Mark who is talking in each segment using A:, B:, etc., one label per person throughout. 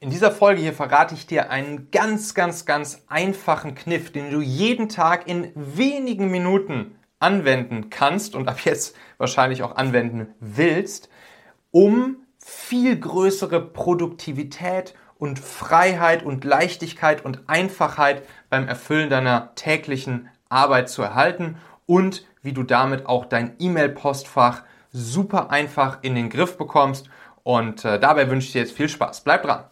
A: In dieser Folge hier verrate ich dir einen ganz, ganz, ganz einfachen Kniff, den du jeden Tag in wenigen Minuten anwenden kannst und ab jetzt wahrscheinlich auch anwenden willst, um viel größere Produktivität und Freiheit und Leichtigkeit und Einfachheit beim Erfüllen deiner täglichen Arbeit zu erhalten und wie du damit auch dein E-Mail-Postfach super einfach in den Griff bekommst. Und äh, dabei wünsche ich dir jetzt viel Spaß. Bleib dran!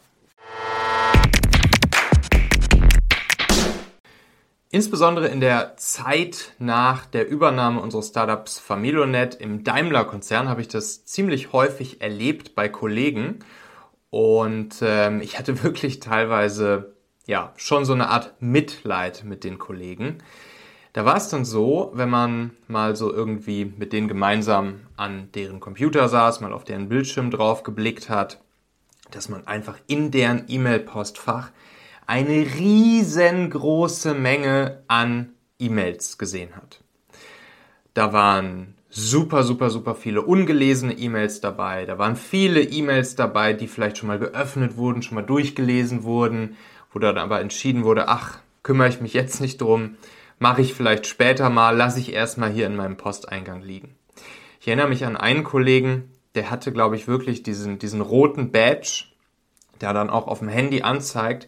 A: Insbesondere in der Zeit nach der Übernahme unseres Startups Familonet im Daimler-Konzern habe ich das ziemlich häufig erlebt bei Kollegen. Und ähm, ich hatte wirklich teilweise ja schon so eine Art Mitleid mit den Kollegen. Da war es dann so, wenn man mal so irgendwie mit denen gemeinsam an deren Computer saß, mal auf deren Bildschirm drauf geblickt hat, dass man einfach in deren E-Mail-Postfach eine riesengroße Menge an E-Mails gesehen hat. Da waren super, super, super viele ungelesene E-Mails dabei. Da waren viele E-Mails dabei, die vielleicht schon mal geöffnet wurden, schon mal durchgelesen wurden, wo dann aber entschieden wurde, ach, kümmere ich mich jetzt nicht drum, mache ich vielleicht später mal, lasse ich erstmal hier in meinem Posteingang liegen. Ich erinnere mich an einen Kollegen, der hatte, glaube ich, wirklich diesen, diesen roten Badge, der dann auch auf dem Handy anzeigt,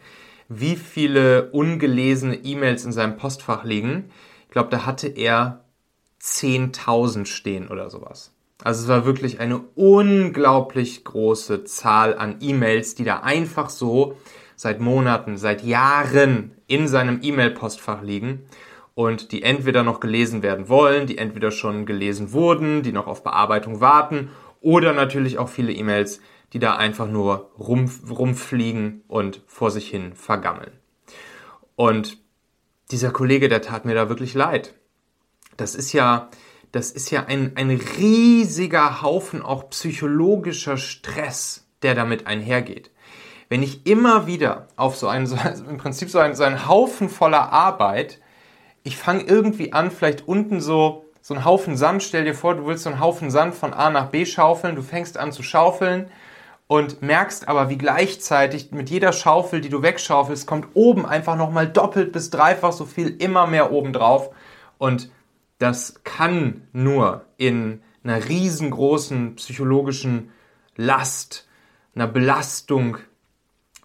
A: wie viele ungelesene E-Mails in seinem Postfach liegen. Ich glaube, da hatte er 10.000 stehen oder sowas. Also es war wirklich eine unglaublich große Zahl an E-Mails, die da einfach so seit Monaten, seit Jahren in seinem E-Mail-Postfach liegen und die entweder noch gelesen werden wollen, die entweder schon gelesen wurden, die noch auf Bearbeitung warten oder natürlich auch viele E-Mails, die da einfach nur rum, rumfliegen und vor sich hin vergammeln. Und dieser Kollege, der tat mir da wirklich leid. Das ist ja, das ist ja ein, ein riesiger Haufen auch psychologischer Stress, der damit einhergeht. Wenn ich immer wieder auf so einen, so, im Prinzip so einen, so einen Haufen voller Arbeit, ich fange irgendwie an, vielleicht unten so, so einen Haufen Sand, stell dir vor, du willst so einen Haufen Sand von A nach B schaufeln, du fängst an zu schaufeln und merkst aber, wie gleichzeitig mit jeder Schaufel, die du wegschaufelst, kommt oben einfach nochmal doppelt bis dreifach so viel immer mehr oben drauf. Und das kann nur in einer riesengroßen psychologischen Last, einer Belastung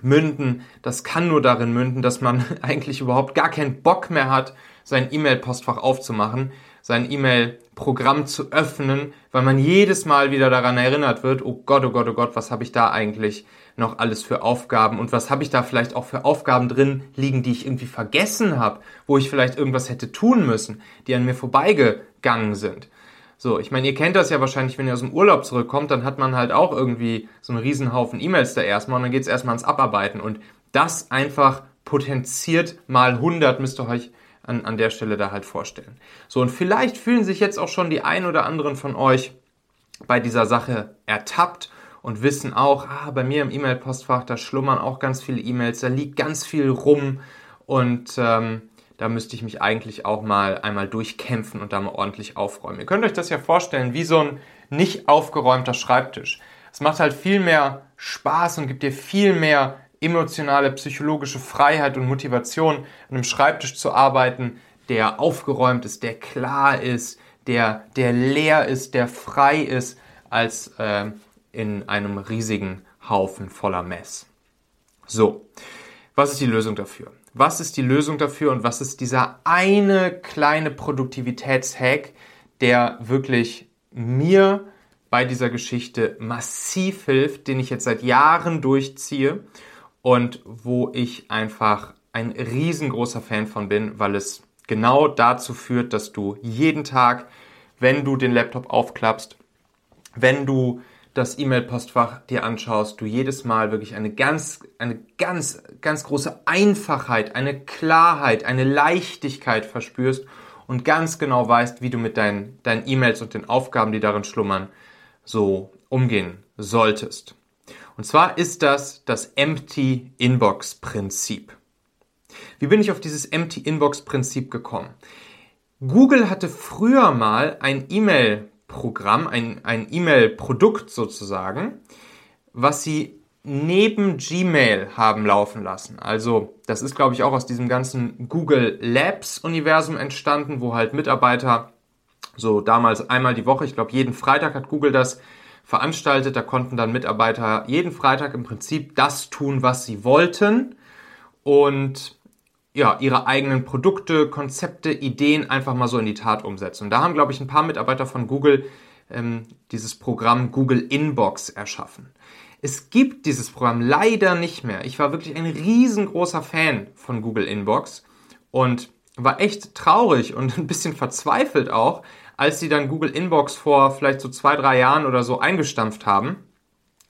A: münden. Das kann nur darin münden, dass man eigentlich überhaupt gar keinen Bock mehr hat, sein E-Mail-Postfach aufzumachen, sein E-Mail-Programm zu öffnen, weil man jedes Mal wieder daran erinnert wird, oh Gott, oh Gott, oh Gott, was habe ich da eigentlich noch alles für Aufgaben und was habe ich da vielleicht auch für Aufgaben drin liegen, die ich irgendwie vergessen habe, wo ich vielleicht irgendwas hätte tun müssen, die an mir vorbeigegangen sind. So, ich meine, ihr kennt das ja wahrscheinlich, wenn ihr aus dem Urlaub zurückkommt, dann hat man halt auch irgendwie so einen Riesenhaufen E-Mails da erstmal und dann geht es erstmal ans Abarbeiten und das einfach potenziert mal 100 müsst ihr euch an, an der Stelle da halt vorstellen. So, und vielleicht fühlen sich jetzt auch schon die ein oder anderen von euch bei dieser Sache ertappt und wissen auch, ah, bei mir im E-Mail-Postfach, da schlummern auch ganz viele E-Mails, da liegt ganz viel rum und ähm, da müsste ich mich eigentlich auch mal einmal durchkämpfen und da mal ordentlich aufräumen. Ihr könnt euch das ja vorstellen, wie so ein nicht aufgeräumter Schreibtisch. Es macht halt viel mehr Spaß und gibt dir viel mehr emotionale, psychologische Freiheit und Motivation, an einem Schreibtisch zu arbeiten, der aufgeräumt ist, der klar ist, der, der leer ist, der frei ist, als äh, in einem riesigen Haufen voller Mess. So, was ist die Lösung dafür? Was ist die Lösung dafür und was ist dieser eine kleine Produktivitätshack, der wirklich mir bei dieser Geschichte massiv hilft, den ich jetzt seit Jahren durchziehe und wo ich einfach ein riesengroßer Fan von bin, weil es genau dazu führt, dass du jeden Tag, wenn du den Laptop aufklappst, wenn du das E-Mail-Postfach dir anschaust, du jedes Mal wirklich eine ganz, eine ganz, ganz große Einfachheit, eine Klarheit, eine Leichtigkeit verspürst und ganz genau weißt, wie du mit deinen, deinen E-Mails und den Aufgaben, die darin schlummern, so umgehen solltest. Und zwar ist das das Empty Inbox Prinzip. Wie bin ich auf dieses Empty Inbox Prinzip gekommen? Google hatte früher mal ein E-Mail Programm, ein, ein E-Mail-Produkt sozusagen, was sie neben Gmail haben laufen lassen. Also das ist, glaube ich, auch aus diesem ganzen Google Labs-Universum entstanden, wo halt Mitarbeiter so damals einmal die Woche, ich glaube jeden Freitag hat Google das veranstaltet, da konnten dann Mitarbeiter jeden Freitag im Prinzip das tun, was sie wollten und ja, ihre eigenen Produkte, Konzepte, Ideen einfach mal so in die Tat umsetzen. Und da haben, glaube ich, ein paar Mitarbeiter von Google ähm, dieses Programm Google Inbox erschaffen. Es gibt dieses Programm leider nicht mehr. Ich war wirklich ein riesengroßer Fan von Google Inbox und war echt traurig und ein bisschen verzweifelt auch, als sie dann Google Inbox vor vielleicht so zwei, drei Jahren oder so eingestampft haben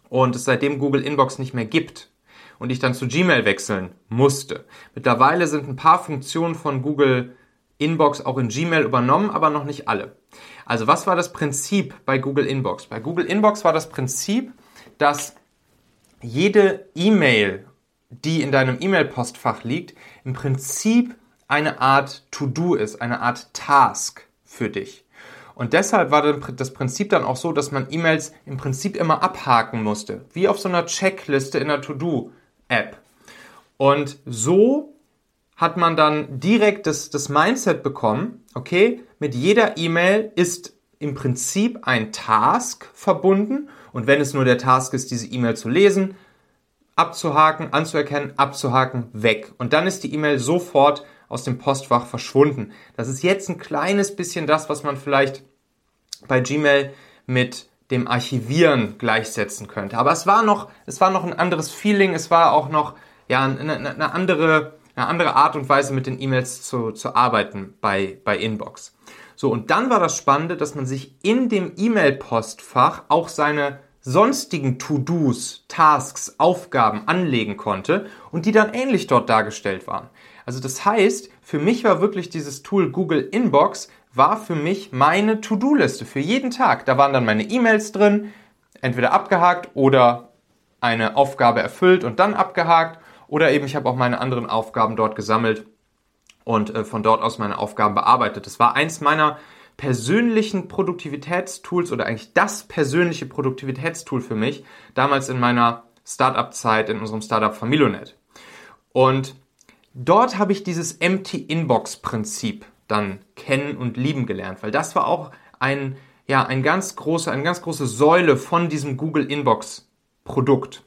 A: und es seitdem Google Inbox nicht mehr gibt und ich dann zu Gmail wechseln musste. Mittlerweile sind ein paar Funktionen von Google Inbox auch in Gmail übernommen, aber noch nicht alle. Also was war das Prinzip bei Google Inbox? Bei Google Inbox war das Prinzip, dass jede E-Mail, die in deinem E-Mail-Postfach liegt, im Prinzip eine Art To-Do ist, eine Art Task für dich. Und deshalb war das Prinzip dann auch so, dass man E-Mails im Prinzip immer abhaken musste, wie auf so einer Checkliste in der To-Do-App. Und so hat man dann direkt das, das Mindset bekommen, okay, mit jeder E-Mail ist im Prinzip ein Task verbunden und wenn es nur der Task ist, diese E-Mail zu lesen, abzuhaken, anzuerkennen, abzuhaken, weg. Und dann ist die E-Mail sofort aus dem Postfach verschwunden. Das ist jetzt ein kleines bisschen das, was man vielleicht bei Gmail mit dem Archivieren gleichsetzen könnte. Aber es war noch, es war noch ein anderes Feeling, es war auch noch ja, eine, eine andere, eine andere Art und Weise mit den E-Mails zu, zu arbeiten bei, bei Inbox. So, und dann war das Spannende, dass man sich in dem E-Mail-Postfach auch seine sonstigen To-Dos, Tasks, Aufgaben anlegen konnte und die dann ähnlich dort dargestellt waren. Also das heißt, für mich war wirklich dieses Tool Google Inbox war für mich meine To-Do-Liste für jeden Tag. Da waren dann meine E-Mails drin, entweder abgehakt oder eine Aufgabe erfüllt und dann abgehakt oder eben ich habe auch meine anderen Aufgaben dort gesammelt und äh, von dort aus meine Aufgaben bearbeitet. Das war eins meiner persönlichen Produktivitätstools oder eigentlich das persönliche Produktivitätstool für mich damals in meiner Startup-Zeit in unserem Startup Familonet. Und dort habe ich dieses Empty Inbox Prinzip dann kennen und lieben gelernt, weil das war auch ein ja ein ganz große eine ganz große Säule von diesem Google Inbox Produkt.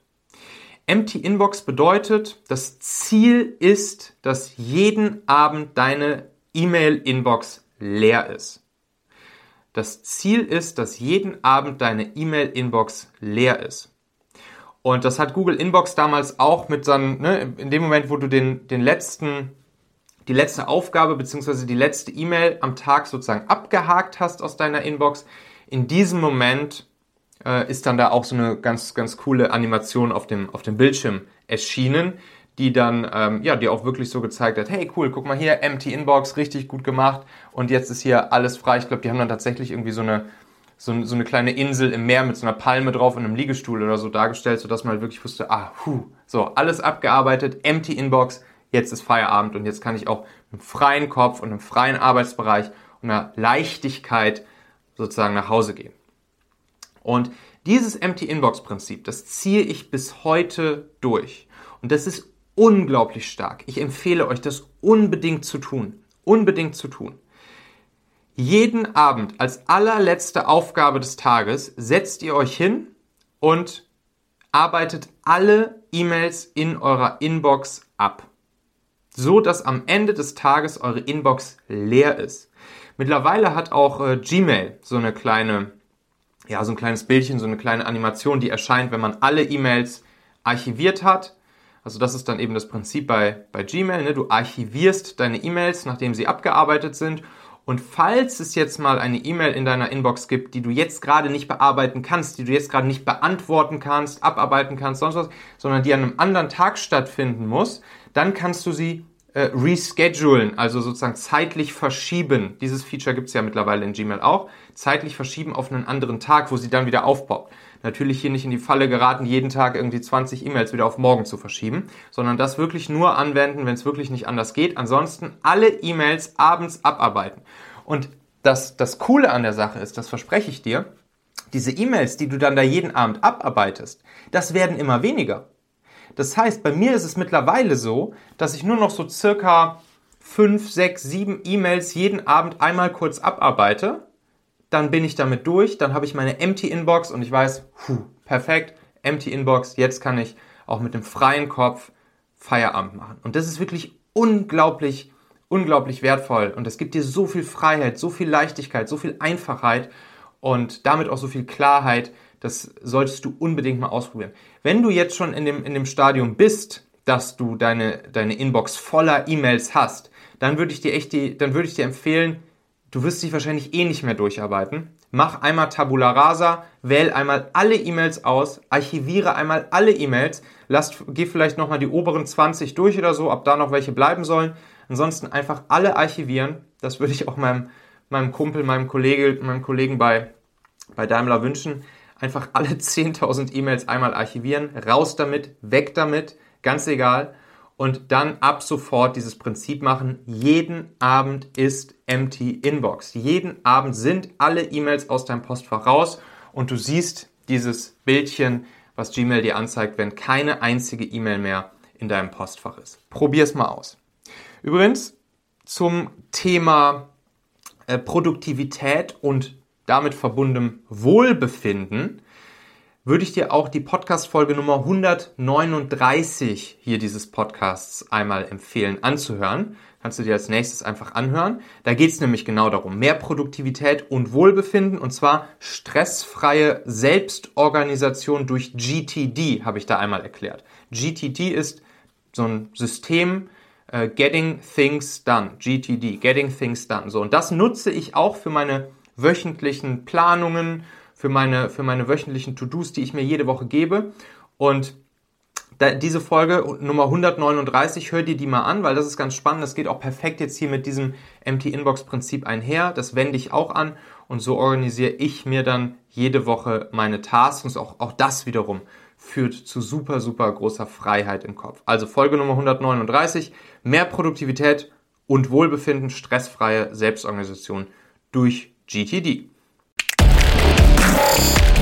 A: Empty Inbox bedeutet, das Ziel ist, dass jeden Abend deine E-Mail-Inbox leer ist. Das Ziel ist, dass jeden Abend deine E-Mail-Inbox leer ist. Und das hat Google Inbox damals auch mit dann, ne, in dem Moment, wo du den, den letzten, die letzte Aufgabe bzw. die letzte E-Mail am Tag sozusagen abgehakt hast aus deiner Inbox, in diesem Moment äh, ist dann da auch so eine ganz, ganz coole Animation auf dem, auf dem Bildschirm erschienen, die dann, ähm, ja, die auch wirklich so gezeigt hat, hey cool, guck mal hier, Empty Inbox, richtig gut gemacht und jetzt ist hier alles frei. Ich glaube, die haben dann tatsächlich irgendwie so eine, so, so eine kleine Insel im Meer mit so einer Palme drauf und einem Liegestuhl oder so dargestellt, sodass man halt wirklich wusste, ah, hu, so, alles abgearbeitet, Empty Inbox, jetzt ist Feierabend und jetzt kann ich auch mit einem freien Kopf und einem freien Arbeitsbereich und einer Leichtigkeit sozusagen nach Hause gehen. Und dieses Empty Inbox Prinzip, das ziehe ich bis heute durch. Und das ist unglaublich stark. Ich empfehle euch, das unbedingt zu tun. Unbedingt zu tun. Jeden Abend als allerletzte Aufgabe des Tages setzt ihr euch hin und arbeitet alle E-Mails in eurer Inbox ab. So dass am Ende des Tages eure Inbox leer ist. Mittlerweile hat auch äh, Gmail so eine kleine ja, so ein kleines Bildchen, so eine kleine Animation, die erscheint, wenn man alle E-Mails archiviert hat. Also das ist dann eben das Prinzip bei, bei Gmail. Ne? Du archivierst deine E-Mails, nachdem sie abgearbeitet sind. Und falls es jetzt mal eine E-Mail in deiner Inbox gibt, die du jetzt gerade nicht bearbeiten kannst, die du jetzt gerade nicht beantworten kannst, abarbeiten kannst, sonst was, sondern die an einem anderen Tag stattfinden muss, dann kannst du sie äh, reschedulen, also sozusagen zeitlich verschieben. Dieses Feature gibt es ja mittlerweile in Gmail auch. Zeitlich verschieben auf einen anderen Tag, wo sie dann wieder aufbaut. Natürlich hier nicht in die Falle geraten, jeden Tag irgendwie 20 E-Mails wieder auf morgen zu verschieben, sondern das wirklich nur anwenden, wenn es wirklich nicht anders geht. Ansonsten alle E-Mails abends abarbeiten. Und das, das Coole an der Sache ist, das verspreche ich dir, diese E-Mails, die du dann da jeden Abend abarbeitest, das werden immer weniger. Das heißt, bei mir ist es mittlerweile so, dass ich nur noch so circa 5, 6, 7 E-Mails jeden Abend einmal kurz abarbeite. Dann bin ich damit durch, dann habe ich meine Empty Inbox und ich weiß, puh, perfekt, Empty Inbox, jetzt kann ich auch mit dem freien Kopf Feierabend machen. Und das ist wirklich unglaublich, unglaublich wertvoll. Und es gibt dir so viel Freiheit, so viel Leichtigkeit, so viel Einfachheit und damit auch so viel Klarheit. Das solltest du unbedingt mal ausprobieren. Wenn du jetzt schon in dem, in dem Stadium bist, dass du deine, deine Inbox voller E-Mails hast, dann würde ich dir echt die, dann würde ich dir empfehlen, du wirst dich wahrscheinlich eh nicht mehr durcharbeiten. Mach einmal Tabula Rasa, wähl einmal alle E-Mails aus, archiviere einmal alle E-Mails, geh vielleicht nochmal die oberen 20 durch oder so, ob da noch welche bleiben sollen. Ansonsten einfach alle archivieren. Das würde ich auch meinem, meinem Kumpel, meinem, Kollege, meinem Kollegen bei, bei Daimler wünschen. Einfach alle 10.000 E-Mails einmal archivieren, raus damit, weg damit, ganz egal. Und dann ab sofort dieses Prinzip machen. Jeden Abend ist Empty Inbox. Jeden Abend sind alle E-Mails aus deinem Postfach raus und du siehst dieses Bildchen, was Gmail dir anzeigt, wenn keine einzige E-Mail mehr in deinem Postfach ist. Probier's mal aus. Übrigens zum Thema äh, Produktivität und damit verbundenem Wohlbefinden würde ich dir auch die Podcast-Folge Nummer 139 hier dieses Podcasts einmal empfehlen anzuhören. Kannst du dir als nächstes einfach anhören. Da geht es nämlich genau darum, mehr Produktivität und Wohlbefinden und zwar stressfreie Selbstorganisation durch GTD habe ich da einmal erklärt. GTD ist so ein System, äh, Getting Things Done, GTD, Getting Things Done. So, und das nutze ich auch für meine wöchentlichen Planungen, für meine, für meine wöchentlichen To-Dos, die ich mir jede Woche gebe. Und da, diese Folge Nummer 139, hör dir die mal an, weil das ist ganz spannend. Das geht auch perfekt jetzt hier mit diesem Empty Inbox Prinzip einher. Das wende ich auch an und so organisiere ich mir dann jede Woche meine Tasks. Und auch, auch das wiederum führt zu super, super großer Freiheit im Kopf. Also Folge Nummer 139, mehr Produktivität und Wohlbefinden, stressfreie Selbstorganisation durch GTD. Thank you.